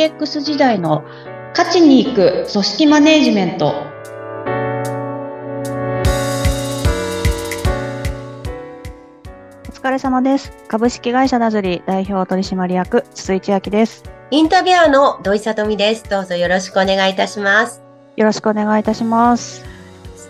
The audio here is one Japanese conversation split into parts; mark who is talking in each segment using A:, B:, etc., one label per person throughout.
A: DX 時代の勝ちに行く組織マネジメント。お疲れ様です。株式会社ダズリ代表取締役、筒井千明です。
B: インタビュアーの土井さとみです。どうぞよろしくお願いいたします。
A: よろしくお願いいたします。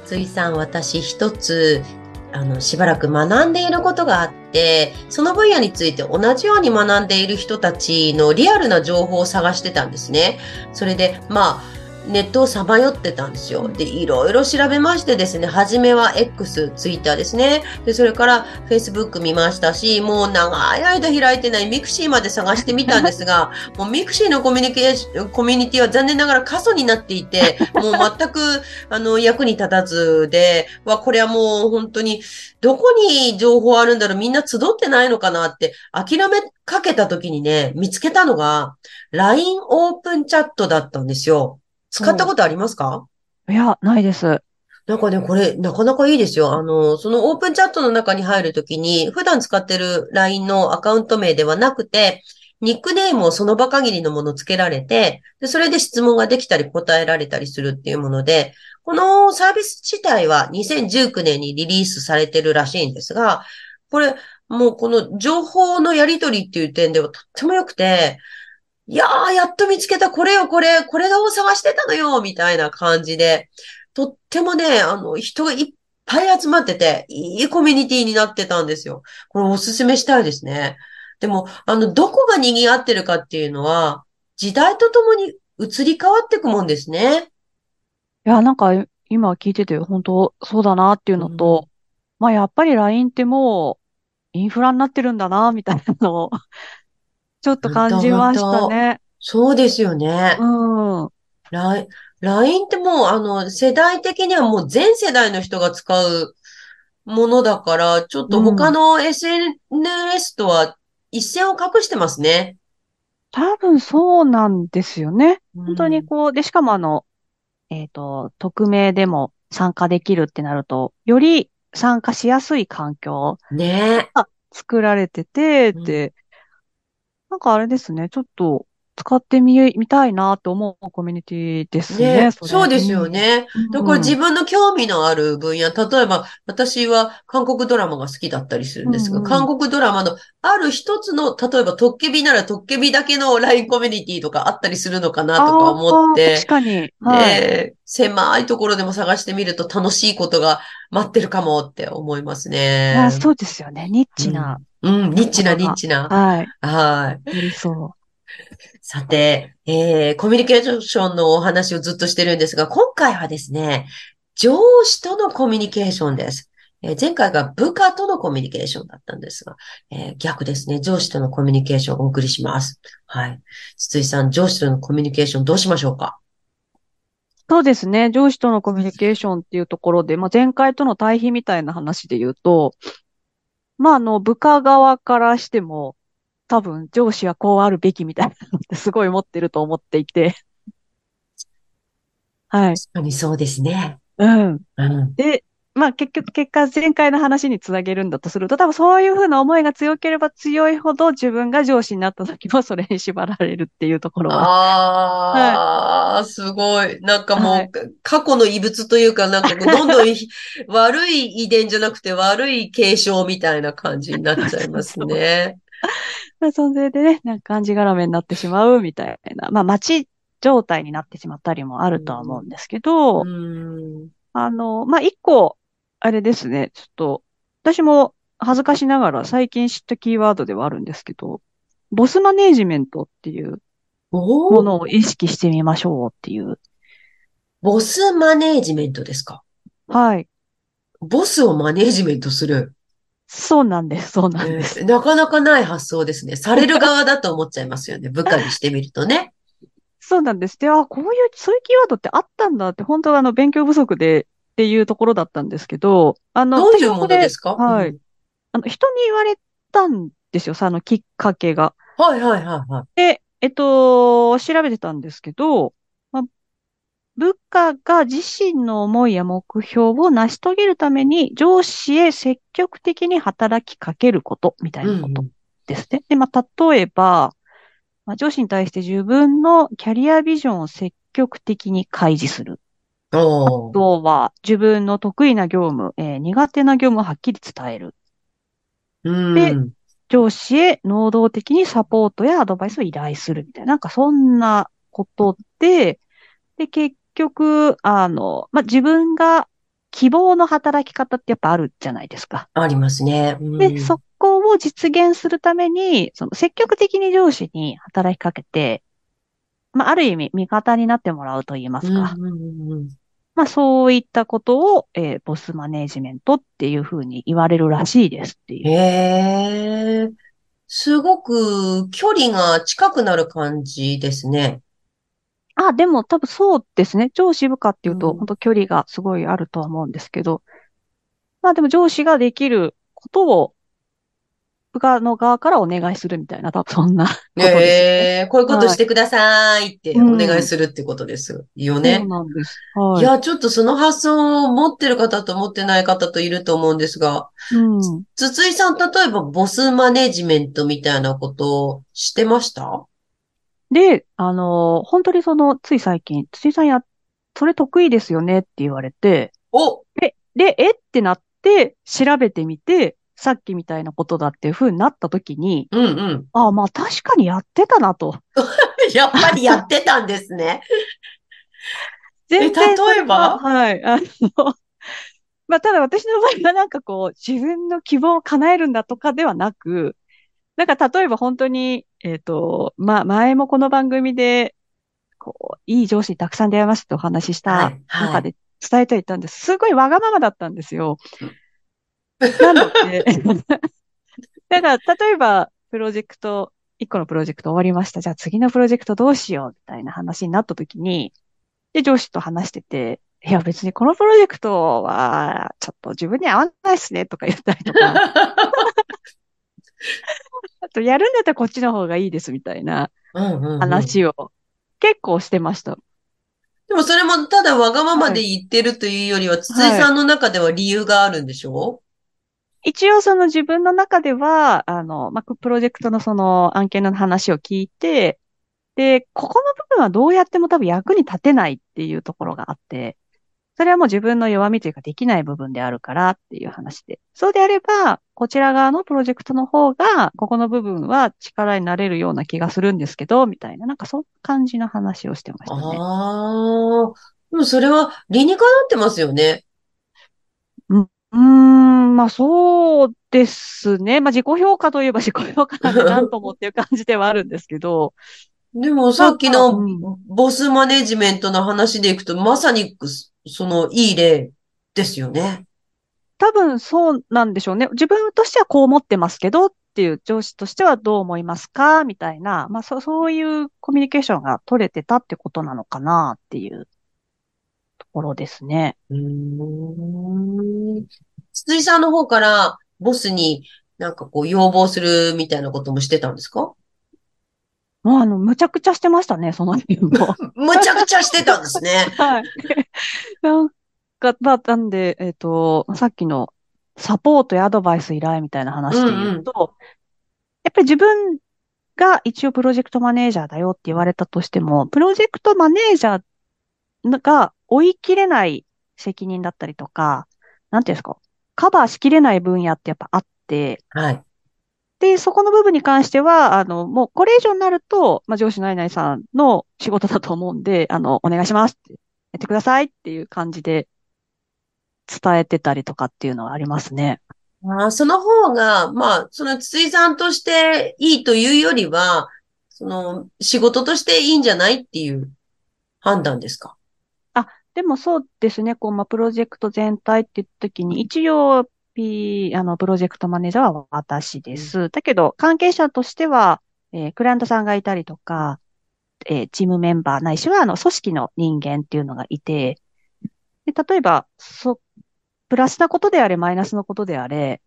B: 筒井さん、私一つ、あの、しばらく学んでいることがあって、その分野について同じように学んでいる人たちのリアルな情報を探してたんですね。それで、まあ、ネットをさまよってたんですよ。で、いろいろ調べましてですね、初めは X、Twitter ですね。で、それから Facebook 見ましたし、もう長い間開いてない mixi まで探してみたんですが、もう mixi のコミュニケーション、コミュニティは残念ながら過疎になっていて、もう全く、あの、役に立たずで、わ、これはもう本当に、どこに情報あるんだろうみんな集ってないのかなって諦めかけた時にね、見つけたのが、LINE オープンチャットだったんですよ。使ったことありますか？
A: いや、ないです。
B: なんかね、これ、なかなかいいですよ。あの、そのオープンチャットの中に入るときに、普段使ってる LINE のアカウント名ではなくて、ニックネームをその場限りのもの付けられて、で、それで質問ができたり答えられたりするっていうもので、このサービス自体は2019年にリリースされてるらしいんですが、これ、もうこの情報のやり取りっていう点ではとっても良くて、いやー、やっと見つけた、これよ、これ、これを探してたのよ、みたいな感じで、とってもね、あの、人がいっぱい集まってて、いいコミュニティになってたんですよ。これおすすめしたいですね。でも、あの、どこが賑わってるかっていうのは、時代とともに移り変わっていくもんですね。
A: いや、なんか今聞いてて本当そうだなっていうのと、まあやっぱり LINE ってもうインフラになってるんだな、みたいなのをちょっと感じましたね。
B: そうですよね。
A: うん。
B: LINE、ってもう、あの、世代的にはもう全世代の人が使うものだから、ちょっと他の SNS とは一線を画してますね。
A: 多分そうなんですよね。
B: 本
A: 本当にこう、で、しかもあの、えっと、匿名でも参加できるってなると、より参加しやすい環境
B: ね
A: 作られてて、
B: うん
A: で、なんかあれですね、ちょっと使ってみ、みたいなと思うコミュニティですね、
B: ね、
A: れ
B: そうですよね。
A: うん。
B: だから自分の興味のある分野、例えば私は韓国ドラマが好きだったりするんですが、
A: うんうん
B: 韓国ドラマのある一つの、例えばトッケビならトッケビだけの LINE コミュニティとかあったりするのかなとか思って
A: 確、かに。はい。
B: で、狭いところでも探してみると楽しいことが待ってるかもって思いますね。
A: あそうですよね。ニッチな。
B: うん、うんニッチなニッチな。
A: はい。
B: はい。
A: そ
B: さて、えー、コミュニケーションのお話をずっとしてるんですが、今回はですね、上司とのコミュニケーションです。えー前回が部下とのコミュニケーションだったんですが、えー逆ですね、上司とのコミュニケーションをお送りします。はい。筒井さん、上司とのコミュニケーションどうしましょうか？
A: う。そうですね。上司とのコミュニケーションっていうところで、まあ、前回との対比みたいな話で言うと、まあ、あの、部下側からしても、多分上司はこうあるべきみたいなのって すごい持ってると思っていて。はい。
B: 確かにそうですね。
A: うん。
B: うん。
A: で、まあ結局結果前回の話につなげるんだとすると、多分そういうふうな思いが強ければ強いほど自分が上司になった時もそれに縛られるっていうところは。
B: ああ、すごい。なんかもう、
A: はい
B: 過去の異物というか、なんかどんどんい悪い遺伝じゃなくて悪い継承みたいな感じになっちゃいますね。
A: まあ、それでね、なんか感じがらめになってしまうみたいな、まあ待ち状態になってしまったりもあるとは思うんですけど、
B: うん。
A: あの、まあ一個、あれですね、ちょっと、私も恥ずかしながら最近知ったキーワードではあるんですけど、ボスマネージメントっていうものを意識してみましょうっていう。
B: ボスマネージメントですか？
A: はい。
B: ボスをマネージメントする。
A: そうなんです、そうなんです。
B: えーなかなかない発想ですね。される側だと思っちゃいますよね。部下にしてみるとね。
A: そうなんです。で、あ、こういう、そういうキーワードってあったんだって、本当はあの、勉強不足でっていうところだったんですけど、あの、
B: どういうものですか？
A: はい。あの、人に言われたんですよ、さ、あの、きっかけが。
B: はいはいはいはい。
A: で、えっと、調べてたんですけど、まあ、部下が自身の思いや目標を成し遂げるために上司へ積極的に働きかけることみたいなことですね。で、まあ、例えば、まあ、上司に対して自分のキャリアビジョンを積極的に開示する。あ。とは、自分の得意な業務、えー苦手な業務をはっきり伝える。で
B: うん。
A: 上司へ能動的にサポートやアドバイスを依頼するみたいな、なんかそんなことで、で、結局、あの、まあ、自分が希望の働き方ってやっぱあるじゃないですか。
B: ありますね。うん
A: で、そこを実現するために、その積極的に上司に働きかけて、まあ、ある意味味方になってもらうと言いますか。
B: うんうんうんうん
A: まあ、そういったことを、えーボスマネージメントっていうふうに言われるらしいですっていう。
B: へえ。すごく距離が近くなる感じですね。
A: あ、でも多分そうですね。上司部下っていうと、
B: うん
A: 本当距離がすごいあるとは思うんですけど、まあでも上司ができることを部下の側からお願いするみたいな、多分そんなことですよね。
B: へえ、こういうことしてくださいって
A: はい
B: お願いするってことですよ
A: そう
B: ね。
A: なんです。はい。
B: いや、ちょっとその発想を持ってる方と持ってない方といると思うんですが、
A: うん。
B: 筒井さん、例えばボスマネジメントみたいなことをしてました？
A: で、あの、本当にその、つい最近、筒井さんや、それ得意ですよねって言われて、
B: お、
A: で、で、え？ってなって、調べてみて、さっきみたいなことだっていう風になった時に、
B: うんうん。
A: ああ、まあ確かにやってたなと。
B: やっぱりやってたんですね。
A: 全然
B: 例えば？
A: ははい。あの、まあ、ただ私の場合はなんかこう、自分の希望を叶えるんだとかではなく、なんか例えば本当に、えっと、まあ、前もこの番組で、こう、いい上司にたくさん出会いますってお話しした
B: はいはい
A: 中で伝えてはいたんです。すごいわがままだったんですよ。なので、だから例えば、プロジェクト、一個のプロジェクト終わりました。じゃあ次のプロジェクトどうしようみたいな話になった時に、で、上司と話してて、いや別にこのプロジェクトは、ちょっと自分に合わないっすねとか言ったりとか、あとやるんだったらこっちの方がいいですみたいな話を結構してました。
B: でもそれもただわがままで言ってるというよりは、筒井さんの中では理由があるんでしょ？
A: 一応その自分の中では、あの、まあ、プロジェクトのその案件の話を聞いて、で、ここの部分はどうやっても多分役に立てないっていうところがあって、それはもう自分の弱みというかできない部分であるからっていう話で。そうであれば、こちら側のプロジェクトの方が、ここの部分は力になれるような気がするんですけど、みたいな、なんかそんな感じの話をしてましたね。
B: ああ。でもそれは理にかなってますよね。
A: うーん、まあそうですね。まあ自己評価といえば 自己評価なんでなんともっていう感じではあるんですけど、
B: でもさっきの
A: うん
B: ボスマネジメントの話でいくと、まさにそのいい例ですよね。
A: 多分そうなんでしょうね。自分としてはこう思ってますけどっていう上司としてはどう思いますかみたいな、まあそ、そういうコミュニケーションが取れてたってことなのかなっていうところですね。
B: うーん。筒井さんの方からボスになんかこう要望するみたいなこともしてたんですか？
A: もうあの、むちゃくちゃしてましたね、その辺も。
B: むちゃくちゃしてたんですね。
A: はい。なんか、まあ、なんで、えっと、さっきのサポートやアドバイス依頼みたいな話で言うと、やっぱり自分が一応プロジェクトマネージャーだよって言われたとしても、プロジェクトマネージャーが追い切れない責任だったりとか、なんていうんですか、カバーしきれない分野ってやっぱあって、
B: はい。
A: で、そこの部分に関しては、あの、もうこれ以上になると、まあ、上司の何々さんの仕事だと思うんで、あの、お願いしますって、やってくださいっていう感じで伝えてたりとかっていうのはありますね。
B: あーその方が、まあ、その筒井さんとしていいというよりは、その仕事としていいんじゃないっていう判断ですか？
A: でもそうですね、こう、まあ、プロジェクト全体って言った時に、一応、P、あの、プロジェクトマネージャーは私です。だけど、関係者としては、えークライアントさんがいたりとか、えーチームメンバーないしは、あの、組織の人間っていうのがいて、で、例えば、そ、プラスなことであれ、マイナスのことであれ、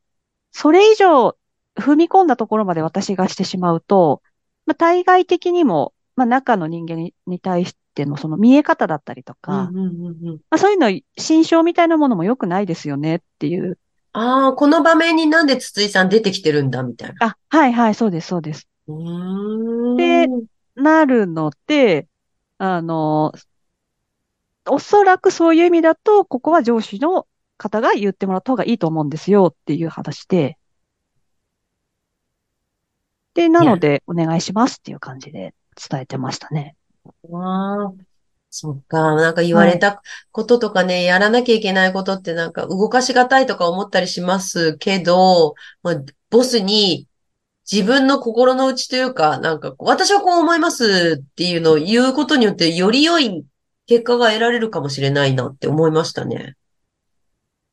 A: それ以上踏み込んだところまで私がしてしまうと、まあ、対外的にも、まあ、中の人間にに対してのその見え方だったりとか、
B: うんうんうんうん
A: まあ、そういうの、心象みたいなものも良くないですよねっていう。
B: ああ、この場面になんで筒井さん出てきてるんだみたいな。
A: あ、はいはい、そうです、そうです。
B: うーん。
A: でなるので、あの、おそらくそういう意味だと、ここは上司の方が言ってもらった方がいいと思うんですよっていう話で、で、ないの
B: や、
A: で、お願いしますっていう感じで伝えてましたね。
B: ああ、そっか。なんか言わ
A: はい。
B: れたこととかね、やらなきゃいけないことってなんか動かしがたいとか思ったりしますけど、まあ、ボスに自分の心の内というか、なんか私はこう思いますっていうのを言うことによってより良い結果が得られるかもしれないなって思いましたね。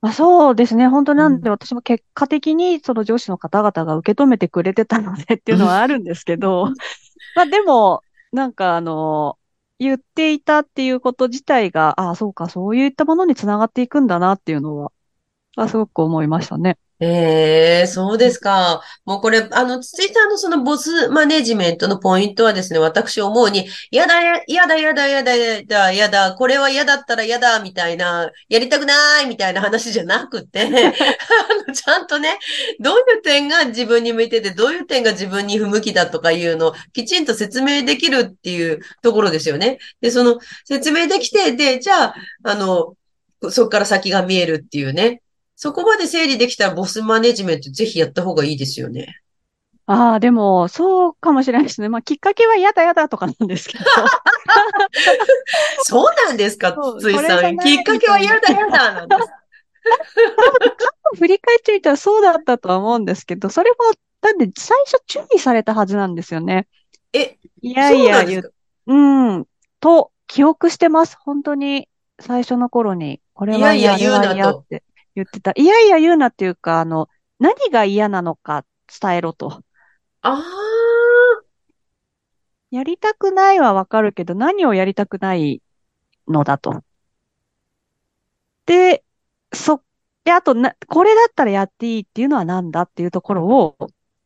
A: まあ、そうですね。本当
B: うん。
A: なんで私も結果的にその上司の方々が受け止めてくれてたのでっていうのはあるんですけど、まあでも、なんかあの、言っていたっていうこと自体が、ああ、そうか、そういったものにつながっていくんだなっていうのは、あ、すごく思いましたね。
B: ええ、そうですか。もうこれ、あの、筒井さんのそのボスマネジメントのポイントはですね、私思うに、やだや、やだやだやだやだやだ、これは嫌だったら嫌だ、みたいな、やりたくない、みたいな話じゃなくて、あの、ちゃんとね、どういう点が自分に向いてて、どういう点が自分に不向きだとかいうのをきちんと説明できるっていうところですよね。で、その説明できて、で、じゃあ、あの、そこから先が見えるっていうね。そこまで整理できたらボスマネジメントぜひやった方がいいですよね。
A: ああ、でも、そうかもしれないですね。まあ、きっかけはやだやだとかなんですけど、
B: そうなんですか、
A: そう、
B: 筒井
A: これ
B: さん。きっかけは嫌。だ嫌だなんです。
A: 振り返ってみたらそうだったとは思うんですけど、それも、なんで最初注意されたはずなんですよね。
B: え、
A: いやいや言う、
B: そうな
A: んと、記憶してます。本当に、最初の頃に、これ
B: いや
A: は嫌、あれ
B: いや言う
A: は
B: なと。
A: 嫌って言ってた。いやいや言うなっていうか、あの、何が嫌なのか伝えろと。
B: ああ、
A: やりたくないはわかるけど、何をやりたくないのだと。で、そ、で、あとな、これだったらやっていいっていうのは何だっていうところを、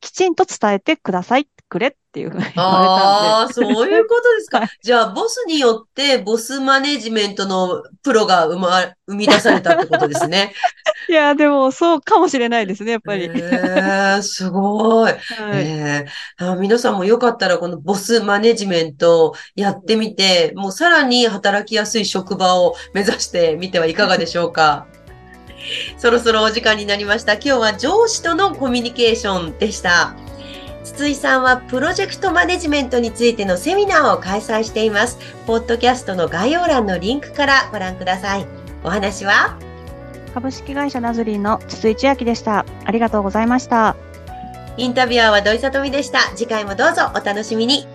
A: きちんと伝えてください、くれっていうふうに言われたんで。
B: ああ、そういうことですか。
A: はい
B: じゃあ、ボスによってボスマネジメントのプロが生ま、生み出されたってことですね。
A: いや、でも、そうかもしれないですね、やっぱり。
B: ええ、すごい。え
A: はい。
B: え、あ、皆さんもよかったらこのボスマネジメントやってみて、もうさらに働きやすい職場を目指してみてはいかがでしょうか？そろそろお時間になりました。今日は上司とのコミュニケーションでした。筒井さんはプロジェクトマネジメントについてのセミナーを開催しています。ポッドキャストの概要欄のリンクからご覧ください。お話は？
A: 株式会社ナズリンの筒井千明でした。ありがとうございました。
B: インタビュアーは土井さとみでした。次回もどうぞお楽しみに。